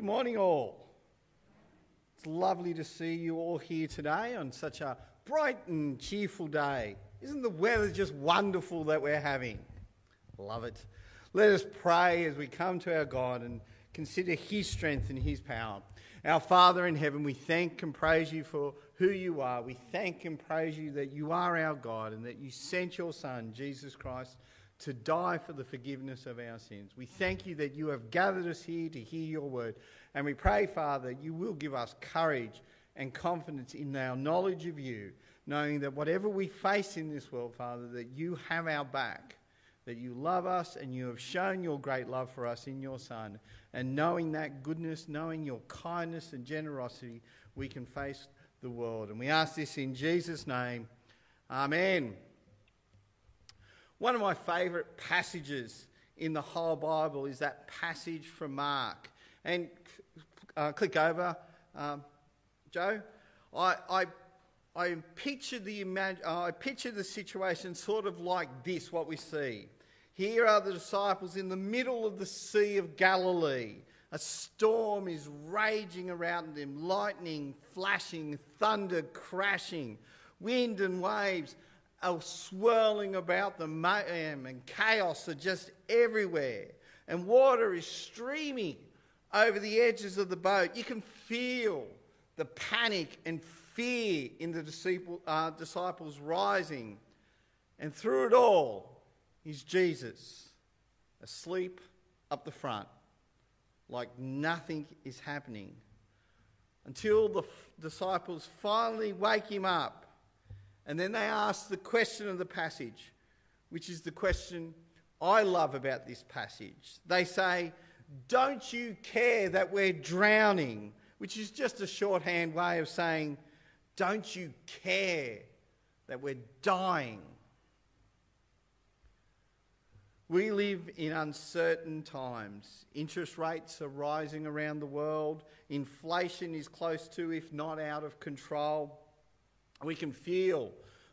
Good morning, all. It's lovely to see you all here today on such a bright and cheerful day. Isn't the weather just wonderful that we're having? Love it. Let us pray as we come to our God and consider His strength and His power. Our Father in heaven, we thank and praise you for who you are. We thank and praise you that you are our God and that you sent your Son, Jesus Christ to die for the forgiveness of our sins. We thank you that you have gathered us here to hear your word. And we pray, Father, you will give us courage and confidence in our knowledge of you, knowing that whatever we face in this world, Father, that you have our back, that you love us and you have shown your great love for us in your Son. And knowing that goodness, knowing your kindness and generosity, we can face the world. And we ask this in Jesus' name. Amen. One of my favourite passages in the whole Bible is that passage from Mark. And uh, click over, um, Joe. I, I, I picture the imag- uh, I picture the situation sort of like this. What we see here are the disciples in the middle of the Sea of Galilee. A storm is raging around them, lightning flashing, thunder crashing, wind and waves are swirling about them, and chaos are just everywhere, and water is streaming over the edges of the boat. You can feel the panic and fear in the uh, disciples rising, and through it all is Jesus asleep up the front, like nothing is happening, until the disciples finally wake him up and then they ask the question of the passage, which is the question I love about this passage. They say, Don't you care that we're drowning? Which is just a shorthand way of saying, Don't you care that we're dying? We live in uncertain times. Interest rates are rising around the world. Inflation is close to, if not out of control. We can feel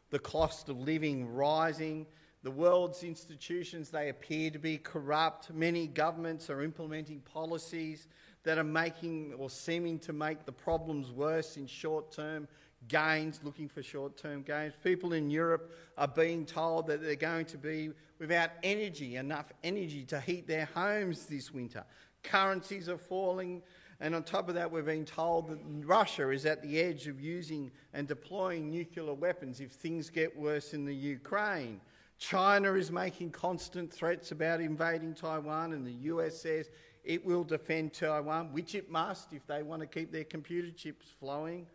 the cost of living rising. The world's institutions, they appear to be corrupt. Many governments are implementing policies that are making or seeming to make the problems worse in short term gains, looking for short term gains. People in Europe are being told that they're going to be without energy, enough energy to heat their homes this winter. Currencies are falling. And on top of that, we're being told that Russia is at the edge of using and deploying nuclear weapons if things get worse in the Ukraine. China is making constant threats about invading Taiwan, and the US says it will defend Taiwan, which it must if they want to keep their computer chips flowing.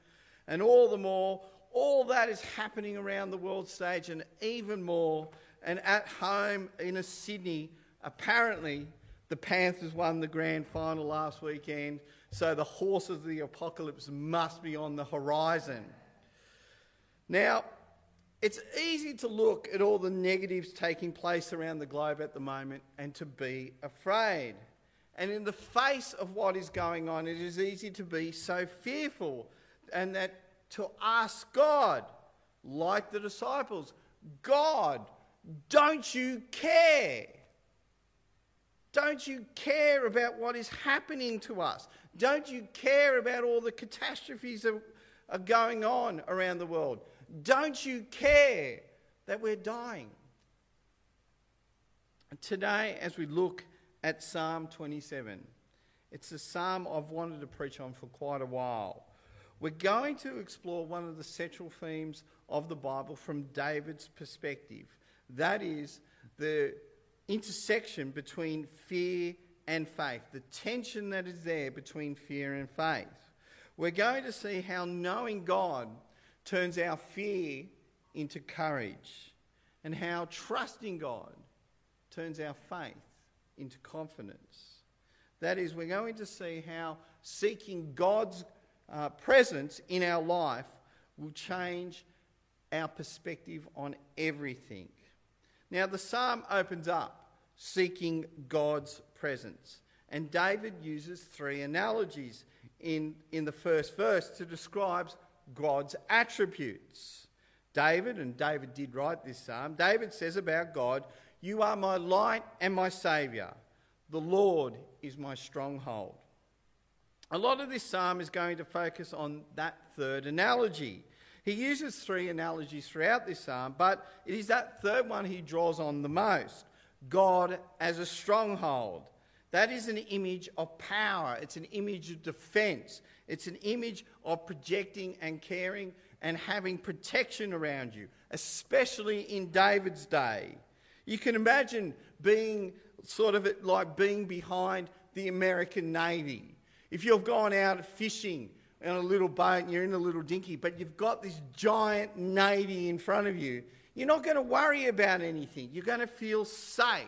And all the more, all that is happening around the world stage, and even more. And at home in a Sydney, apparently the Panthers won the grand final last weekend, so the horses of the apocalypse must be on the horizon. Now, it's easy to look at all the negatives taking place around the globe at the moment and to be afraid. And in the face of what is going on, it is easy to be so fearful and that to ask God, like the disciples, God, don't you care? Don't you care about what is happening to us? Don't you care about all the catastrophes that are going on around the world? Don't you care that we're dying? Today, as we look at Psalm 27, it's a psalm I've wanted to preach on for quite a while. We're going to explore one of the central themes of the Bible from David's perspective. That is the intersection between fear and faith, the tension that is there between fear and faith. We're going to see how knowing God turns our fear into courage, and how trusting God turns our faith into confidence. That is, we're going to see how seeking God's uh, presence in our life will change our perspective on everything. Now, the psalm opens up seeking God's presence. And David uses three analogies in, in the first verse to describe God's attributes. David, and David did write this psalm, David says about God, You are my light and my saviour. The Lord is my stronghold. A lot of this psalm is going to focus on that third analogy. He uses three analogies throughout this psalm, but it is that third one he draws on the most God as a stronghold. That is an image of power, it's an image of defense, it's an image of projecting and caring and having protection around you, especially in David's day. You can imagine being sort of like being behind the American Navy. If you've gone out fishing in a little boat and you're in a little dinghy, but you've got this giant navy in front of you, you're not going to worry about anything. You're going to feel safe.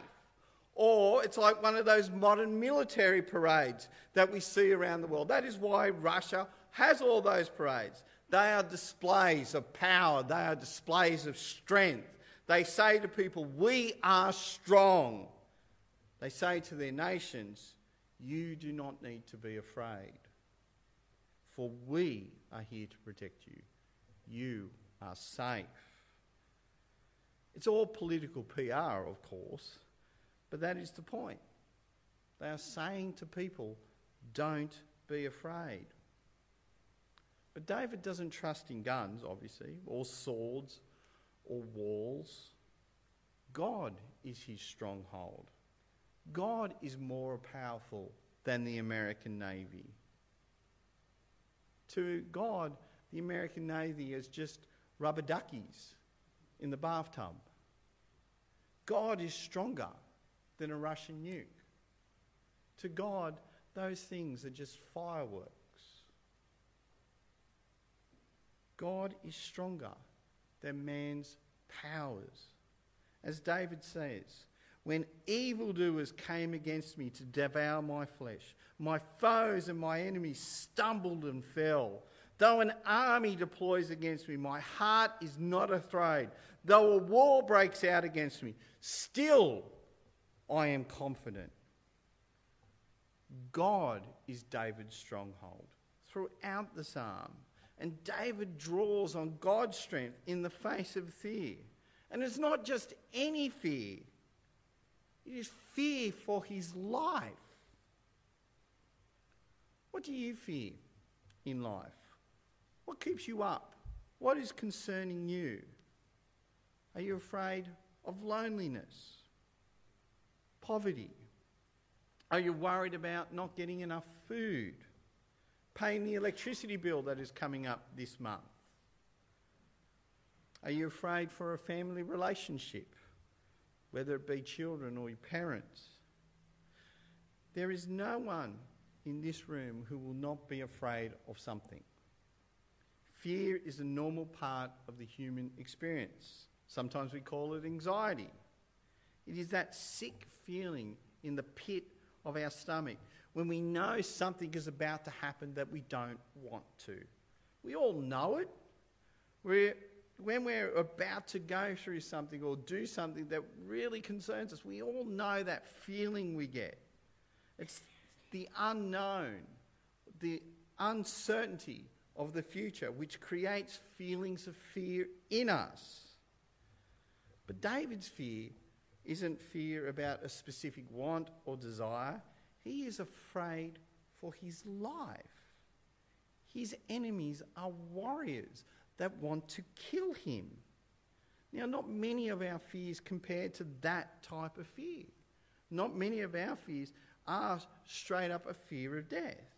Or it's like one of those modern military parades that we see around the world. That is why Russia has all those parades. They are displays of power, they are displays of strength. They say to people, We are strong. They say to their nations, You do not need to be afraid for we are here to protect you. You are safe. It's all political PR, of course, but that is the point. They are saying to people, don't be afraid. But David doesn't trust in guns, obviously, or swords, or walls. God is his stronghold. God is more powerful than the American Navy. To God, the American Navy is just rubber duckies in the bathtub. God is stronger than a Russian nuke. To God, those things are just fireworks. God is stronger than man's powers. As David says, when evildoers came against me to devour my flesh, my foes and my enemies stumbled and fell. Though an army deploys against me, my heart is not afraid. Though a war breaks out against me, still I am confident. God is David's stronghold throughout the psalm. And David draws on God's strength in the face of fear. And it's not just any fear, it is fear for his life. What do you fear in life? What keeps you up? What is concerning you? Are you afraid of loneliness? Poverty? Are you worried about not getting enough food? Paying the electricity bill that is coming up this month? Are you afraid for a family relationship? whether it be children or your parents. There is no one in this room who will not be afraid of something. Fear is a normal part of the human experience. Sometimes we call it anxiety. It is that sick feeling in the pit of our stomach when we know something is about to happen that we don't want to. We all know it. We're when we're about to go through something or do something that really concerns us, we all know that feeling we get. It's the unknown, the uncertainty of the future, which creates feelings of fear in us. But David's fear isn't fear about a specific want or desire, he is afraid for his life. His enemies are warriors that want to kill him. Now, not many of our fears compare to that type of fear. Not many of our fears are straight up a fear of death.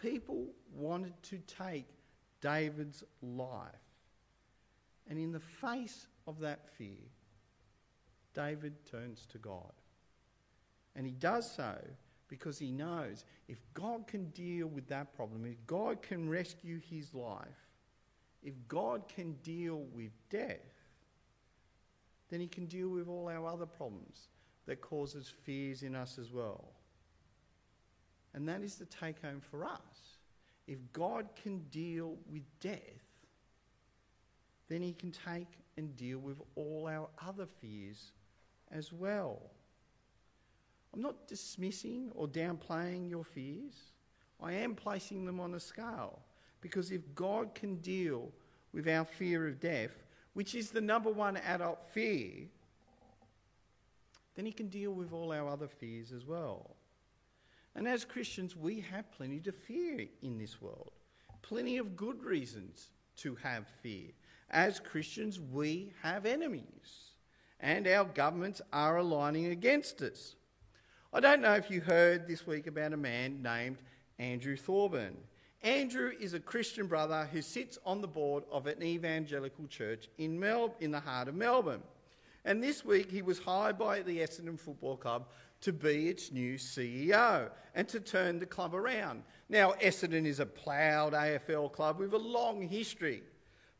People wanted to take David's life. And in the face of that fear, David turns to God. And he does so because he knows if God can deal with that problem, if God can rescue his life, if God can deal with death, then he can deal with all our other problems that causes fears in us as well. And that is the take home for us. If God can deal with death, then he can take and deal with all our other fears as well. I'm not dismissing or downplaying your fears. I am placing them on a scale. Because if God can deal with our fear of death, which is the number one adult fear, then He can deal with all our other fears as well. And as Christians, we have plenty to fear in this world, plenty of good reasons to have fear. As Christians, we have enemies, and our governments are aligning against us. I don't know if you heard this week about a man named Andrew Thorburn. Andrew is a Christian brother who sits on the board of an evangelical church in, Mel- in the heart of Melbourne. And this week he was hired by the Essendon Football Club to be its new CEO and to turn the club around. Now, Essendon is a proud AFL club with a long history,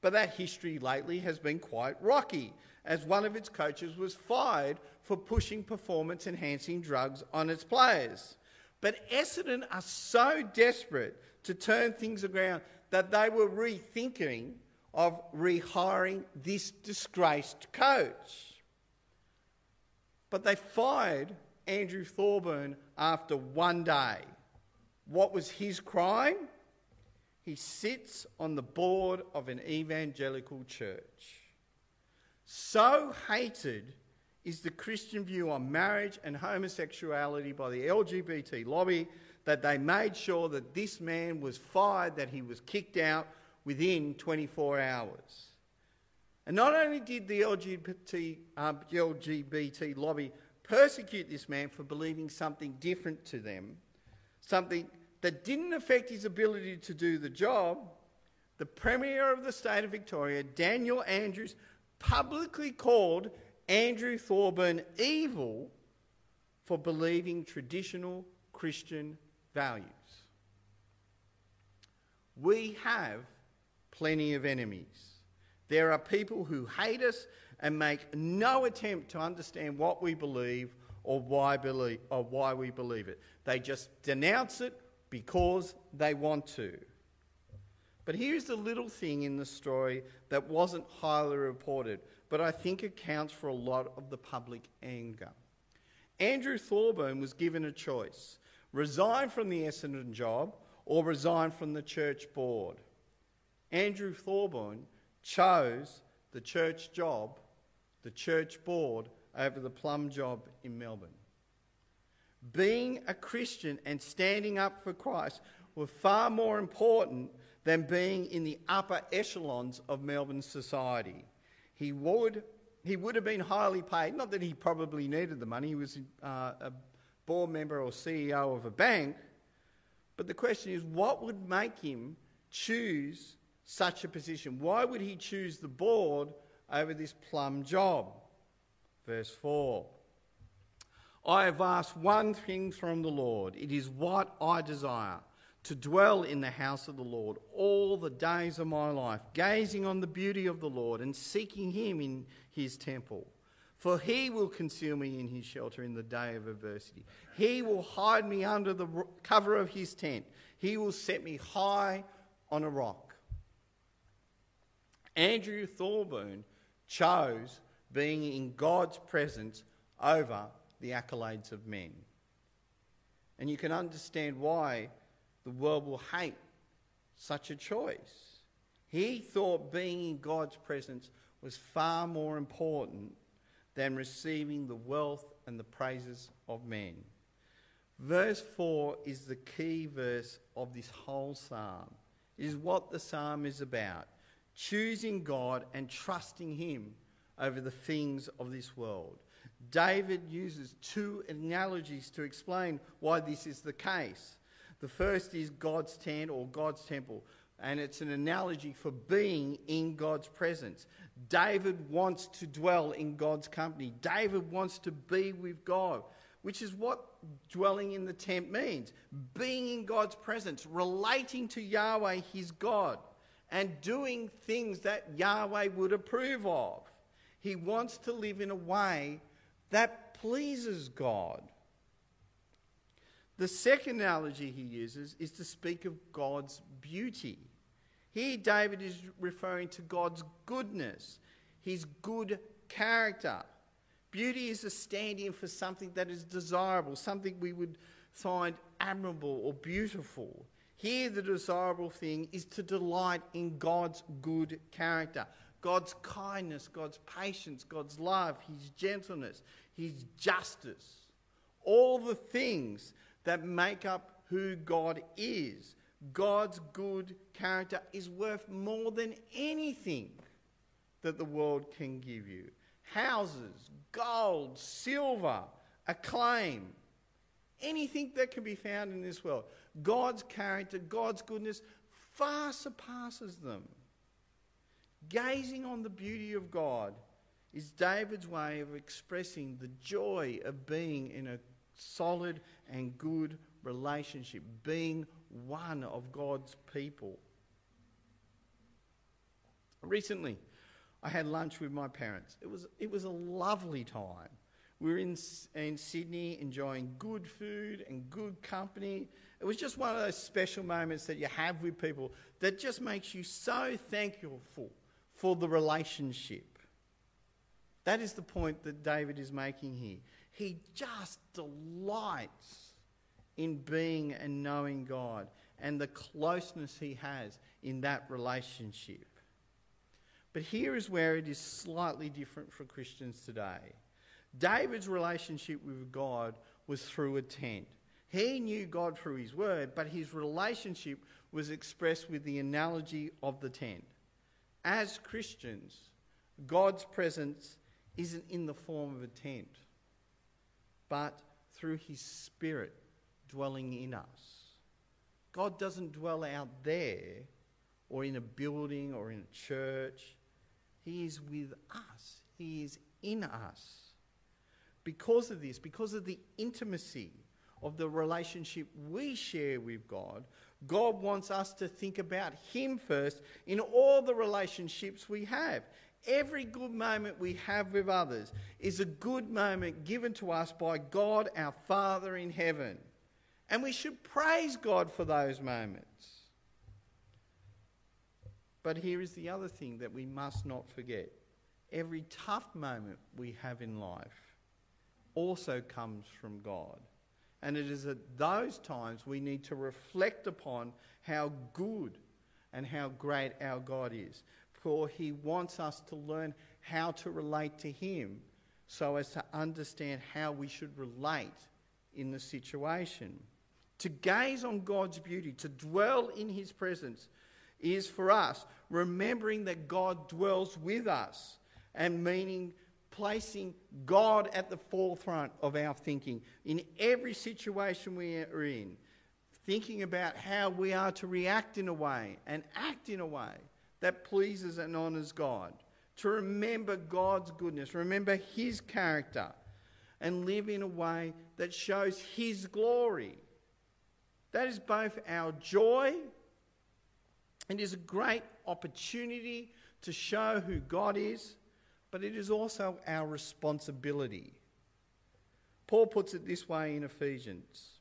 but that history lately has been quite rocky as one of its coaches was fired for pushing performance enhancing drugs on its players. But Essendon are so desperate to turn things around that they were rethinking of rehiring this disgraced coach. But they fired Andrew Thorburn after one day. What was his crime? He sits on the board of an evangelical church. So hated is the Christian view on marriage and homosexuality by the LGBT lobby that they made sure that this man was fired, that he was kicked out within 24 hours. And not only did the LGBT, uh, LGBT lobby persecute this man for believing something different to them, something that didn't affect his ability to do the job, the Premier of the state of Victoria, Daniel Andrews, publicly called Andrew Thorburn evil for believing traditional Christian values. We have plenty of enemies. There are people who hate us and make no attempt to understand what we believe or why, believe, or why we believe it. They just denounce it because they want to. But here's the little thing in the story that wasn't highly reported, but I think accounts for a lot of the public anger. Andrew Thorburn was given a choice resign from the Essendon job or resign from the church board. Andrew Thorburn chose the church job, the church board, over the plum job in Melbourne. Being a Christian and standing up for Christ were far more important than being in the upper echelons of Melbourne society. He would, he would have been highly paid, not that he probably needed the money, he was uh, a board member or CEO of a bank. But the question is, what would make him choose such a position? Why would he choose the board over this plum job? Verse 4 I have asked one thing from the Lord. It is what I desire to dwell in the house of the Lord all the days of my life, gazing on the beauty of the Lord and seeking him in his temple. For he will conceal me in his shelter in the day of adversity. He will hide me under the cover of his tent. He will set me high on a rock. Andrew Thorburn chose being in God's presence over the accolades of men. And you can understand why the world will hate such a choice. He thought being in God's presence was far more important than receiving the wealth and the praises of men. Verse 4 is the key verse of this whole psalm. It is what the psalm is about choosing God and trusting Him over the things of this world. David uses two analogies to explain why this is the case. The first is God's tent or God's temple and it's an analogy for being in God's presence. David wants to dwell in God's company. David wants to be with God, which is what dwelling in the tent means being in God's presence, relating to Yahweh, his God, and doing things that Yahweh would approve of. He wants to live in a way that pleases God. The second analogy he uses is to speak of God's beauty. Here, David is referring to God's goodness, his good character. Beauty is a stand in for something that is desirable, something we would find admirable or beautiful. Here, the desirable thing is to delight in God's good character, God's kindness, God's patience, God's love, His gentleness, His justice. All the things that make up who God is. God's good character is worth more than anything that the world can give you houses, gold, silver, acclaim, anything that can be found in this world. God's character, God's goodness far surpasses them. Gazing on the beauty of God is David's way of expressing the joy of being in a solid and good relationship, being one of God's people. Recently, I had lunch with my parents. It was, it was a lovely time. We were in, in Sydney enjoying good food and good company. It was just one of those special moments that you have with people that just makes you so thankful for the relationship. That is the point that David is making here. He just delights in being and knowing God and the closeness he has in that relationship. But here is where it is slightly different for Christians today. David's relationship with God was through a tent. He knew God through his word, but his relationship was expressed with the analogy of the tent. As Christians, God's presence isn't in the form of a tent, but through his spirit dwelling in us. God doesn't dwell out there or in a building or in a church. He is with us, He is in us. Because of this, because of the intimacy of the relationship we share with God, God wants us to think about Him first in all the relationships we have. Every good moment we have with others is a good moment given to us by God, our Father in heaven. And we should praise God for those moments. But here is the other thing that we must not forget every tough moment we have in life also comes from God. And it is at those times we need to reflect upon how good and how great our God is. For He wants us to learn how to relate to Him so as to understand how we should relate in the situation. To gaze on God's beauty, to dwell in His presence, is for us remembering that God dwells with us and meaning placing God at the forefront of our thinking in every situation we are in, thinking about how we are to react in a way and act in a way that pleases and honours God, to remember God's goodness, remember His character, and live in a way that shows His glory. That is both our joy and is a great opportunity to show who God is, but it is also our responsibility. Paul puts it this way in Ephesians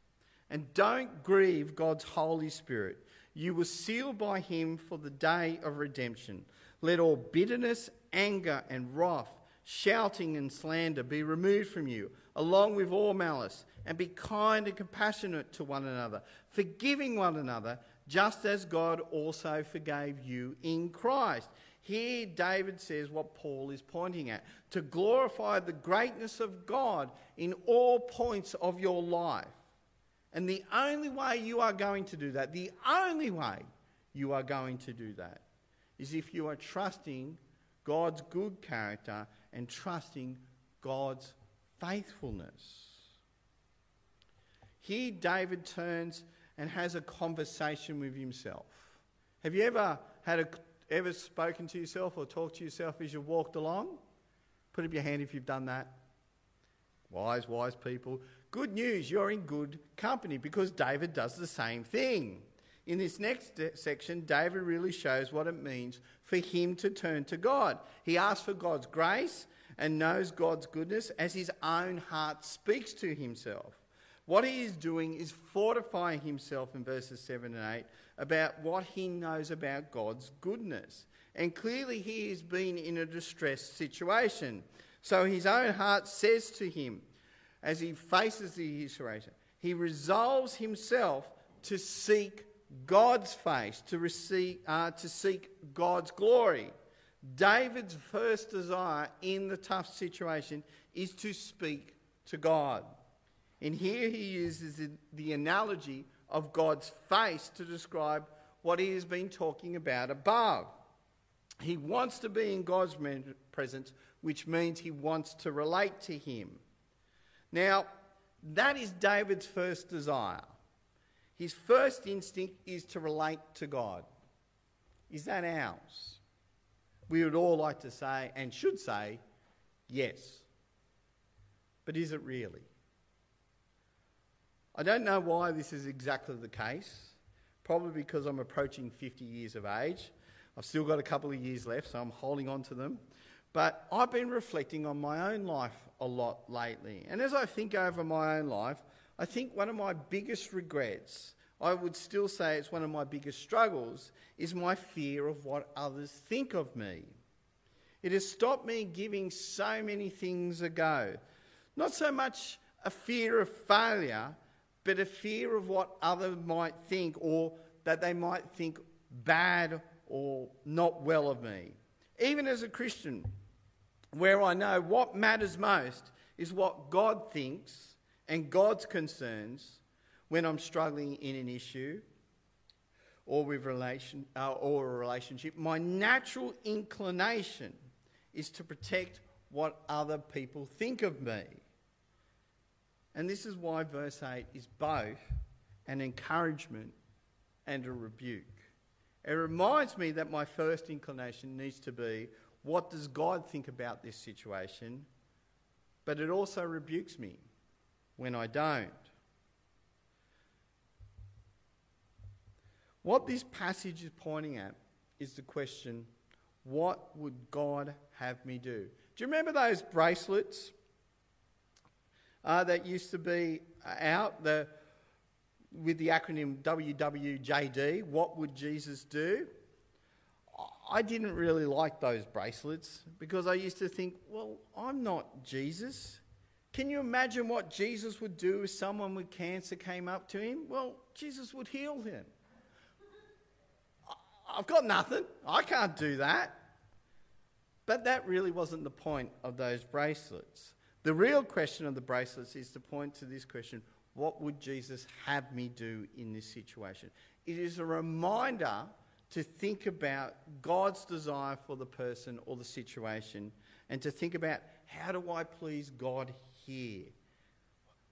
And don't grieve God's Holy Spirit. You were sealed by him for the day of redemption. Let all bitterness, anger, and wrath, shouting and slander be removed from you, along with all malice and be kind and compassionate to one another, forgiving one another, just as God also forgave you in Christ. Here, David says what Paul is pointing at to glorify the greatness of God in all points of your life. And the only way you are going to do that, the only way you are going to do that, is if you are trusting God's good character and trusting God's faithfulness. Here, David turns and has a conversation with himself. Have you ever had a, ever spoken to yourself or talked to yourself as you walked along? Put up your hand if you've done that. Wise, wise people. Good news, you're in good company because David does the same thing. In this next section, David really shows what it means for him to turn to God. He asks for God's grace and knows God's goodness as his own heart speaks to himself. What he is doing is fortifying himself in verses 7 and 8 about what he knows about God's goodness. And clearly, he has been in a distressed situation. So his own heart says to him, as he faces the situation, he resolves himself to seek God's face, to, receive, uh, to seek God's glory. David's first desire in the tough situation is to speak to God. And here he uses the analogy of God's face to describe what he has been talking about above. He wants to be in God's presence, which means he wants to relate to him. Now, that is David's first desire. His first instinct is to relate to God. Is that ours? We would all like to say, and should say, yes. But is it really? I don't know why this is exactly the case. Probably because I'm approaching 50 years of age. I've still got a couple of years left, so I'm holding on to them. But I've been reflecting on my own life a lot lately. And as I think over my own life, I think one of my biggest regrets, I would still say it's one of my biggest struggles, is my fear of what others think of me. It has stopped me giving so many things a go. Not so much a fear of failure, but a fear of what others might think or that they might think bad or not well of me. Even as a Christian, where I know what matters most is what God thinks and God's concerns when I'm struggling in an issue or with relation uh, or a relationship. My natural inclination is to protect what other people think of me. And this is why verse 8 is both an encouragement and a rebuke. It reminds me that my first inclination needs to be what does God think about this situation? But it also rebukes me when I don't. What this passage is pointing at is the question what would God have me do? Do you remember those bracelets uh, that used to be out the, with the acronym WWJD? What would Jesus do? I didn't really like those bracelets because I used to think, well, I'm not Jesus. Can you imagine what Jesus would do if someone with cancer came up to him? Well, Jesus would heal him. I've got nothing. I can't do that. But that really wasn't the point of those bracelets. The real question of the bracelets is to point to this question what would Jesus have me do in this situation? It is a reminder to think about God's desire for the person or the situation and to think about how do I please God here?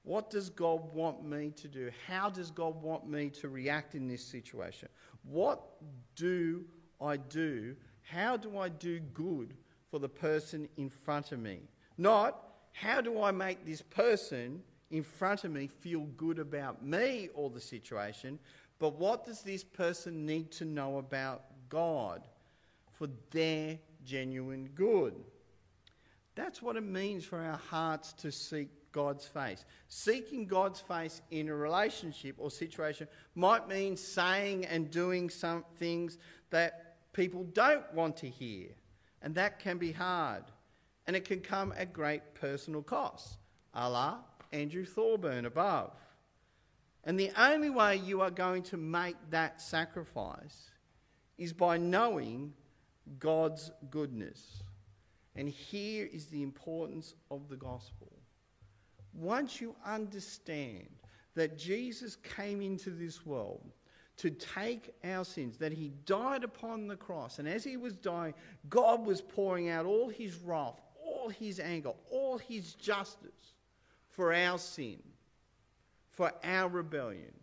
What does God want me to do? How does God want me to react in this situation? What do I do? How do I do good for the person in front of me? Not how do I make this person in front of me feel good about me or the situation, but what does this person need to know about God for their genuine good? That's what it means for our hearts to seek God's face. Seeking God's face in a relationship or situation might mean saying and doing some things that people don't want to hear, and that can be hard. And it can come at great personal cost, a la Andrew Thorburn above. And the only way you are going to make that sacrifice is by knowing God's goodness. And here is the importance of the gospel. Once you understand that Jesus came into this world to take our sins, that he died upon the cross, and as he was dying, God was pouring out all his wrath, all his anger, all his justice for our sin for our rebellion.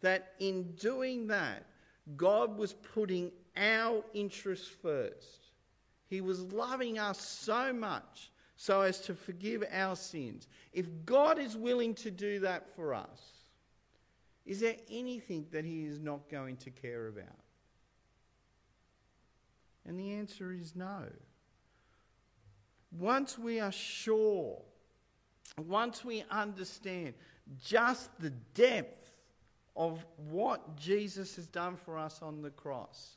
That in doing that, God was putting our interests first. He was loving us so much so as to forgive our sins. If God is willing to do that for us, is there anything that He is not going to care about? And the answer is no. Once we are sure, once we understand just the depth of what Jesus has done for us on the cross,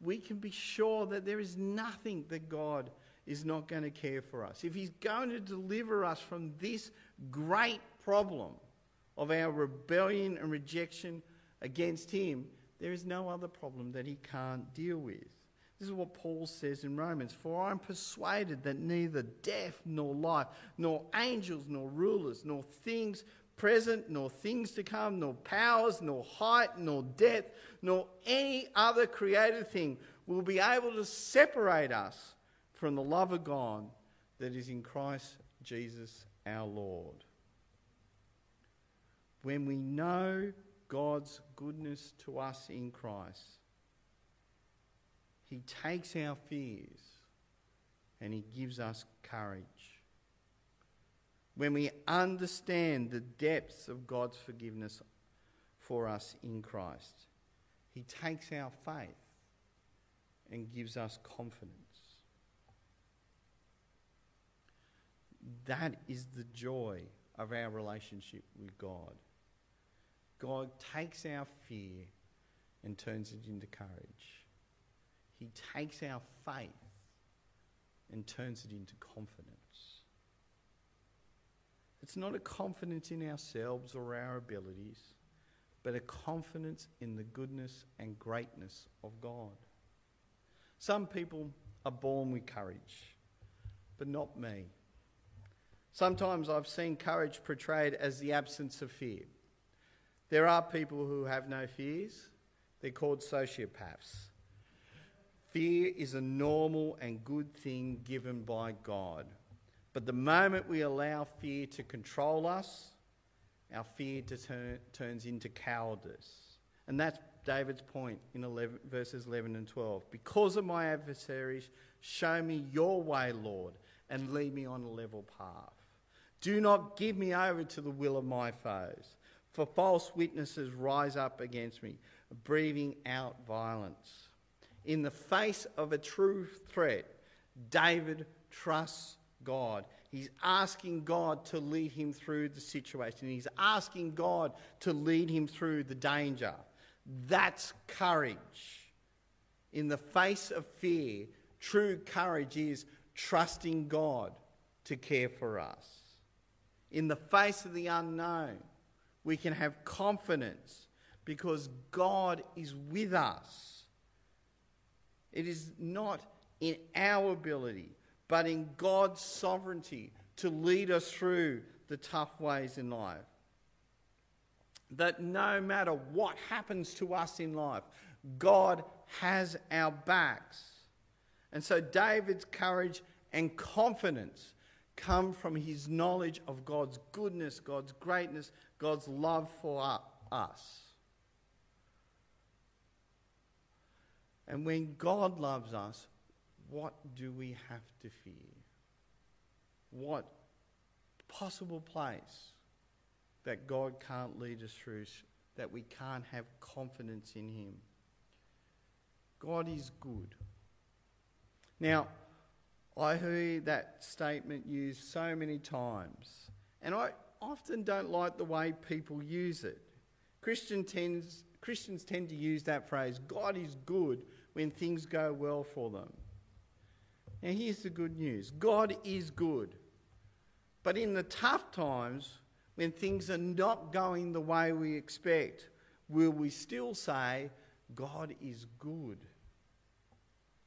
we can be sure that there is nothing that God is not going to care for us. If He's going to deliver us from this great problem of our rebellion and rejection against Him, there is no other problem that He can't deal with. This is what Paul says in Romans For I am persuaded that neither death nor life, nor angels nor rulers, nor things present, nor things to come, nor powers, nor height, nor depth, nor any other created thing will be able to separate us from the love of God that is in Christ Jesus our Lord. When we know God's goodness to us in Christ, He takes our fears and He gives us courage. When we understand the depths of God's forgiveness for us in Christ, He takes our faith and gives us confidence. That is the joy of our relationship with God. God takes our fear and turns it into courage. He takes our faith and turns it into confidence. It's not a confidence in ourselves or our abilities, but a confidence in the goodness and greatness of God. Some people are born with courage, but not me. Sometimes I've seen courage portrayed as the absence of fear. There are people who have no fears, they're called sociopaths. Fear is a normal and good thing given by God. But the moment we allow fear to control us, our fear turn, turns into cowardice. And that's David's point in 11, verses 11 and 12. Because of my adversaries, show me your way, Lord, and lead me on a level path. Do not give me over to the will of my foes, for false witnesses rise up against me, breathing out violence. In the face of a true threat, David trusts God. He's asking God to lead him through the situation. He's asking God to lead him through the danger. That's courage. In the face of fear, true courage is trusting God to care for us in the face of the unknown, we can have confidence because God is with us. It is not in our ability, but in God's sovereignty to lead us through the tough ways in life. That no matter what happens to us in life, God has our backs. And so David's courage and confidence come from his knowledge of God's goodness, God's greatness, God's love for us. And when God loves us, what do we have to fear? What possible place that God can't lead us through, that we can't have confidence in Him? God is good. Now, I hear that statement used so many times, and I often don't like the way people use it. Christian tends, Christians tend to use that phrase, God is good, when things go well for them. Now, here's the good news God is good. But in the tough times, when things are not going the way we expect, will we still say, God is good?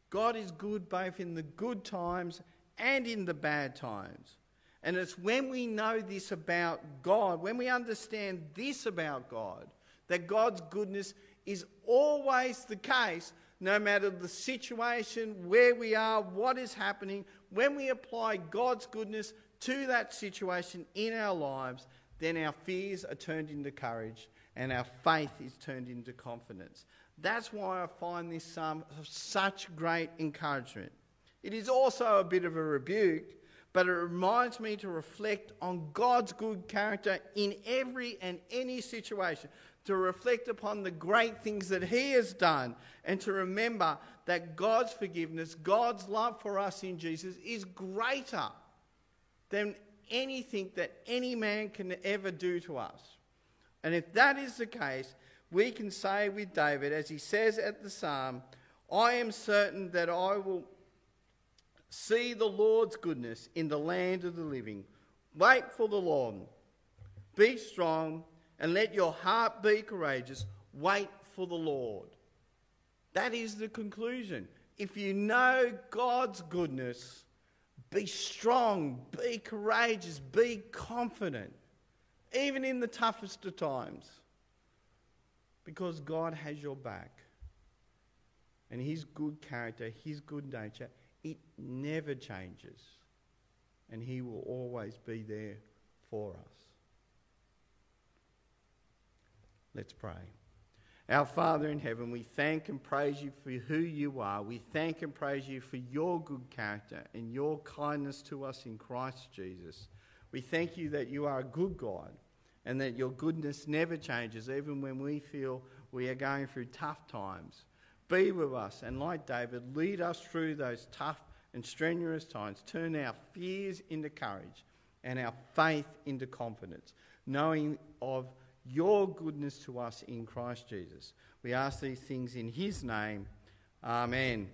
God is good both in the good times and in the bad times. And it's when we know this about God, when we understand this about God, that God's goodness is always the case, no matter the situation, where we are, what is happening. When we apply God's goodness to that situation in our lives, then our fears are turned into courage and our faith is turned into confidence. That's why I find this psalm of such great encouragement. It is also a bit of a rebuke, but it reminds me to reflect on God's good character in every and any situation, to reflect upon the great things that He has done, and to remember that God's forgiveness, God's love for us in Jesus is greater than anything that any man can ever do to us. And if that is the case, we can say with David, as he says at the psalm, I am certain that I will see the Lord's goodness in the land of the living. Wait for the Lord. Be strong and let your heart be courageous. Wait for the Lord. That is the conclusion. if you know God's goodness, be strong, be courageous, be confident, even in the toughest of times, because God has your back. And His good character, His good nature, it never changes. And He will always be there for us. Let's pray. Our Father in heaven, we thank and praise you for who you are. We thank and praise you for your good character and your kindness to us in Christ Jesus. We thank you that you are a good God and that your goodness never changes, even when we feel we are going through tough times. Be with us and, like David, lead us through those tough and strenuous times. Turn our fears into courage and our faith into confidence, knowing of your goodness to us in Christ Jesus. We ask these things in his name. Amen.